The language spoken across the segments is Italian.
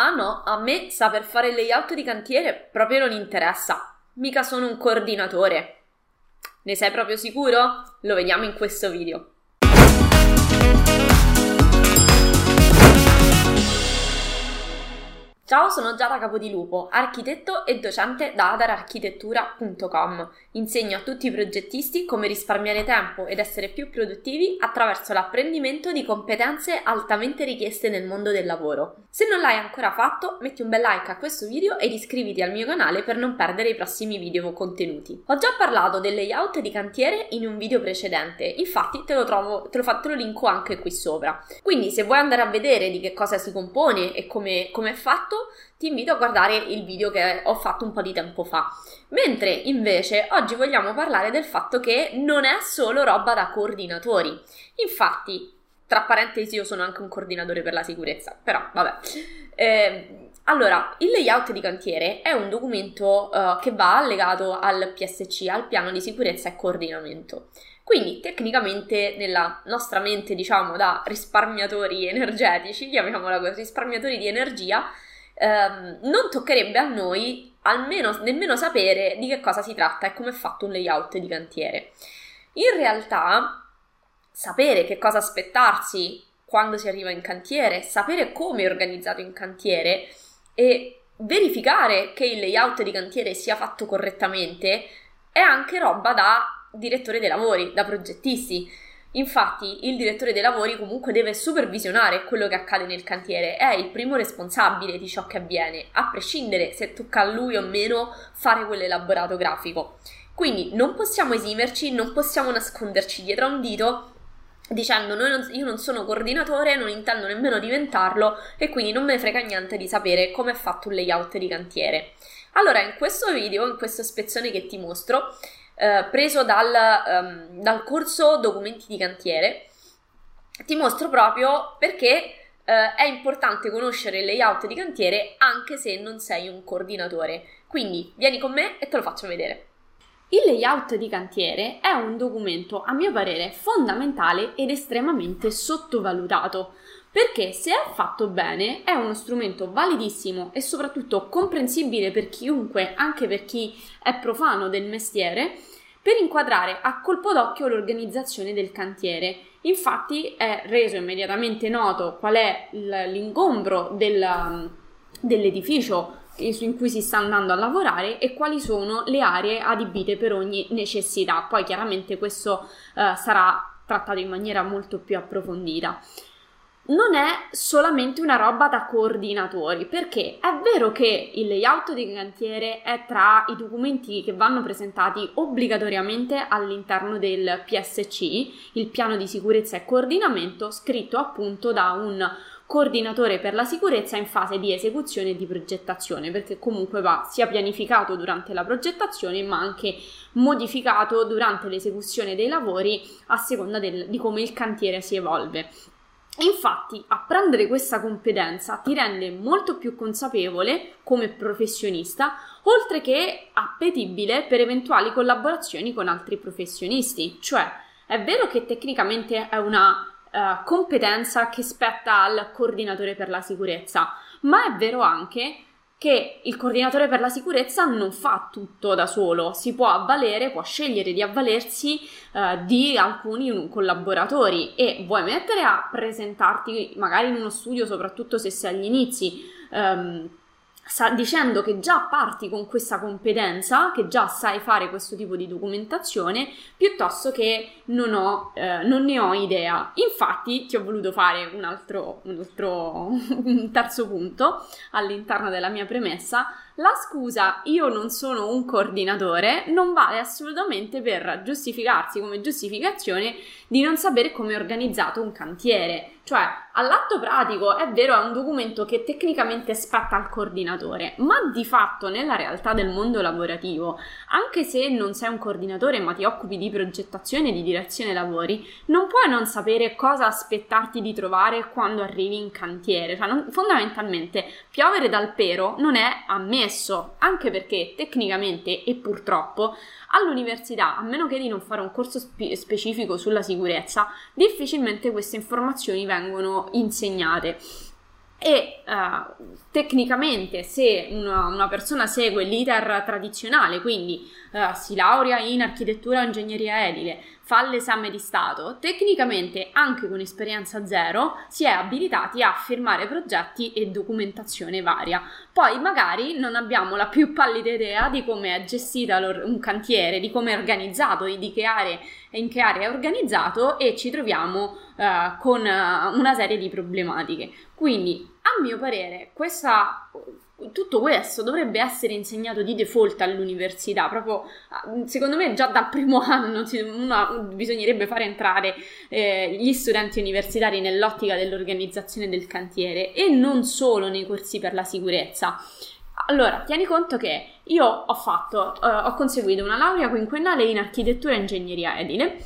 Ah no, a me saper fare il layout di cantiere proprio non interessa. Mica sono un coordinatore. Ne sei proprio sicuro? Lo vediamo in questo video. Ciao, sono Giada Capodilupo, architetto e docente da adararchitettura.com. Insegno a tutti i progettisti come risparmiare tempo ed essere più produttivi attraverso l'apprendimento di competenze altamente richieste nel mondo del lavoro. Se non l'hai ancora fatto, metti un bel like a questo video ed iscriviti al mio canale per non perdere i prossimi video contenuti. Ho già parlato del layout di cantiere in un video precedente, infatti te lo trovo, te lo, fa, te lo linko anche qui sopra. Quindi se vuoi andare a vedere di che cosa si compone e come, come è fatto, ti invito a guardare il video che ho fatto un po' di tempo fa. Mentre invece oggi vogliamo parlare del fatto che non è solo roba da coordinatori. Infatti, tra parentesi, io sono anche un coordinatore per la sicurezza, però vabbè. Eh, allora, il layout di cantiere è un documento uh, che va allegato al PSC, al piano di sicurezza e coordinamento. Quindi tecnicamente nella nostra mente, diciamo, da risparmiatori energetici, chiamiamola così, risparmiatori di energia, ehm, non toccherebbe a noi almeno nemmeno sapere di che cosa si tratta e come è fatto un layout di cantiere. In realtà, sapere che cosa aspettarsi quando si arriva in cantiere, sapere come è organizzato in cantiere e verificare che il layout di cantiere sia fatto correttamente è anche roba da direttore dei lavori, da progettisti Infatti il direttore dei lavori comunque deve supervisionare quello che accade nel cantiere, è il primo responsabile di ciò che avviene, a prescindere se tocca a lui o meno fare quell'elaborato grafico. Quindi non possiamo esimerci, non possiamo nasconderci dietro a un dito dicendo non, io non sono coordinatore, non intendo nemmeno diventarlo e quindi non me ne frega niente di sapere come è fatto un layout di cantiere. Allora, in questo video, in questa spezzone che ti mostro, eh, preso dal, um, dal, corso Documenti di cantiere, ti mostro proprio perché eh, è importante conoscere il layout di cantiere anche se non sei un coordinatore. Quindi vieni con me e te lo faccio vedere. Il layout di cantiere è un documento, a mio parere, fondamentale ed estremamente sottovalutato, perché se è fatto bene è uno strumento validissimo e soprattutto comprensibile per chiunque, anche per chi è profano del mestiere, per inquadrare a colpo d'occhio l'organizzazione del cantiere. Infatti è reso immediatamente noto qual è l'ingombro del, dell'edificio in cui si sta andando a lavorare e quali sono le aree adibite per ogni necessità. Poi chiaramente questo uh, sarà trattato in maniera molto più approfondita non è solamente una roba da coordinatori, perché è vero che il layout di cantiere è tra i documenti che vanno presentati obbligatoriamente all'interno del PSC, il piano di sicurezza e coordinamento, scritto appunto da un coordinatore per la sicurezza in fase di esecuzione e di progettazione, perché comunque va sia pianificato durante la progettazione, ma anche modificato durante l'esecuzione dei lavori a seconda del, di come il cantiere si evolve. Infatti, apprendere questa competenza ti rende molto più consapevole come professionista, oltre che appetibile per eventuali collaborazioni con altri professionisti. Cioè, è vero che tecnicamente è una uh, competenza che spetta al coordinatore per la sicurezza, ma è vero anche che il coordinatore per la sicurezza non fa tutto da solo, si può avvalere, può scegliere di avvalersi eh, di alcuni collaboratori. E vuoi mettere a presentarti magari in uno studio, soprattutto se sei agli inizi, ehm, sa- dicendo che già parti con questa competenza, che già sai fare questo tipo di documentazione, piuttosto che non, ho, eh, non ne ho idea. Infatti ti ho voluto fare un altro, un altro un terzo punto all'interno della mia premessa. La scusa io non sono un coordinatore non vale assolutamente per giustificarsi come giustificazione di non sapere come è organizzato un cantiere. Cioè, all'atto pratico è vero, è un documento che tecnicamente spetta al coordinatore, ma di fatto nella realtà del mondo lavorativo, anche se non sei un coordinatore ma ti occupi di progettazione e di direzione lavori, non puoi non sapere cosa aspettarti di trovare quando arrivi in cantiere. Cioè, non, fondamentalmente, piovere dal pero non è ammesso, anche perché tecnicamente e purtroppo all'università, a meno che di non fare un corso spe- specifico sulla sicurezza, difficilmente queste informazioni vengono insegnate. e uh, tecnicamente se una, una, persona segue l'iter tradizionale, quindi uh, si laurea in architettura o ingegneria edile, fa l'esame di Stato, tecnicamente anche con esperienza zero si è abilitati a firmare progetti e documentazione varia. Poi magari non abbiamo la più pallida idea di come è gestita un cantiere, di come è organizzato, di che aree, in che area è organizzato e ci troviamo uh, con uh, una serie di problematiche. Quindi, a mio parere, questa tutto questo dovrebbe essere insegnato di default all'università, proprio secondo me già dal primo anno una, bisognerebbe fare entrare eh, gli studenti universitari nell'ottica dell'organizzazione del cantiere e non solo nei corsi per la sicurezza. Allora, tieni conto che io ho fatto, eh, ho conseguito una laurea quinquennale in architettura e ingegneria edile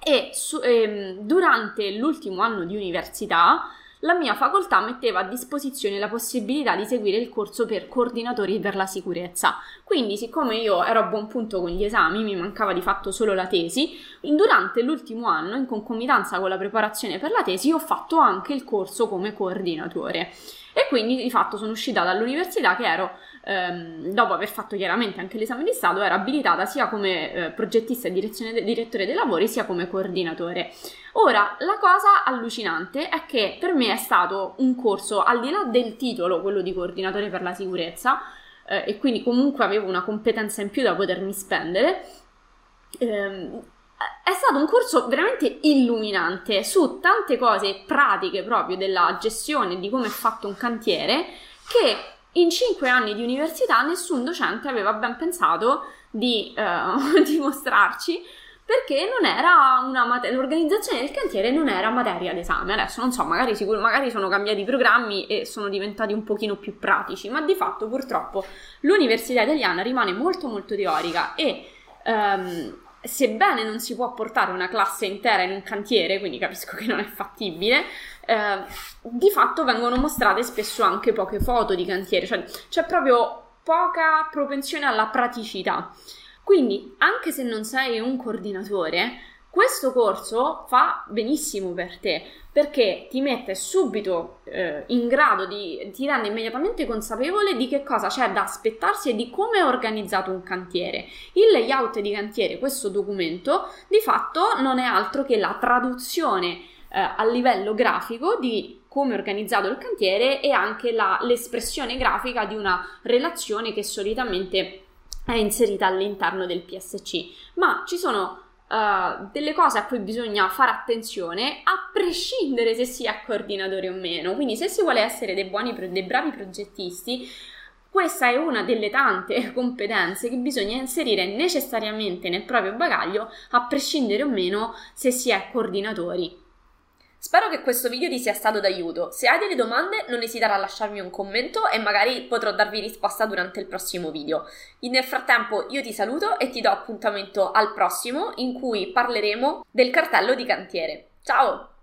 e su, ehm, durante l'ultimo anno di università la mia facoltà metteva a disposizione la possibilità di seguire il corso per coordinatori per la sicurezza. Quindi, siccome io ero a buon punto con gli esami, mi mancava di fatto solo la tesi, durante l'ultimo anno, in concomitanza con la preparazione per la tesi, ho fatto anche il corso come coordinatore. E quindi di fatto sono uscita dall'università che ero, ehm, dopo aver fatto chiaramente anche l'esame di Stato, ero abilitata sia come eh, progettista e de- direttore dei lavori, sia come coordinatore. Ora, la cosa allucinante è che per me è stato un corso, al di là del titolo, quello di coordinatore per la sicurezza, eh, e quindi comunque avevo una competenza in più da potermi spendere, ehm, è stato un corso veramente illuminante su tante cose pratiche proprio della gestione di come è fatto un cantiere che in cinque anni di università nessun docente aveva ben pensato di, uh, di mostrarci perché materia, l'organizzazione del cantiere non era materia d'esame. Adesso non so, magari, sicur- magari sono cambiati i programmi e sono diventati un pochino più pratici, ma di fatto purtroppo l'università italiana rimane molto molto teorica e um, sebbene non si può portare una classe intera in un cantiere, quindi capisco che non è fattibile, eh, di fatto vengono mostrate spesso anche poche foto di cantiere, cioè c'è proprio poca propensione alla praticità. Quindi, anche se non sei un coordinatore, questo corso fa benissimo per te perché ti mette subito eh, in grado di, ti rende immediatamente consapevole di che cosa c'è da aspettarsi e di come è organizzato un cantiere. Il layout di cantiere, questo documento, di fatto non è altro che la traduzione eh, a livello grafico di come è organizzato il cantiere e anche la, l'espressione grafica di una relazione che solitamente è inserita all'interno del PSC, ma ci sono uh, delle cose a cui bisogna fare attenzione a prescindere se si è coordinatore o meno. Quindi se si vuole essere dei buoni, dei bravi progettisti, questa è una delle tante competenze che bisogna inserire necessariamente nel proprio bagaglio, a prescindere o meno se si è coordinatori. Spero che questo video ti sia stato d'aiuto. Se hai delle domande non esitare a lasciarmi un commento e magari potrò darvi risposta durante il prossimo video. Nel frattempo io ti saluto e ti do appuntamento al prossimo in cui parleremo del cartello di cantiere. Ciao!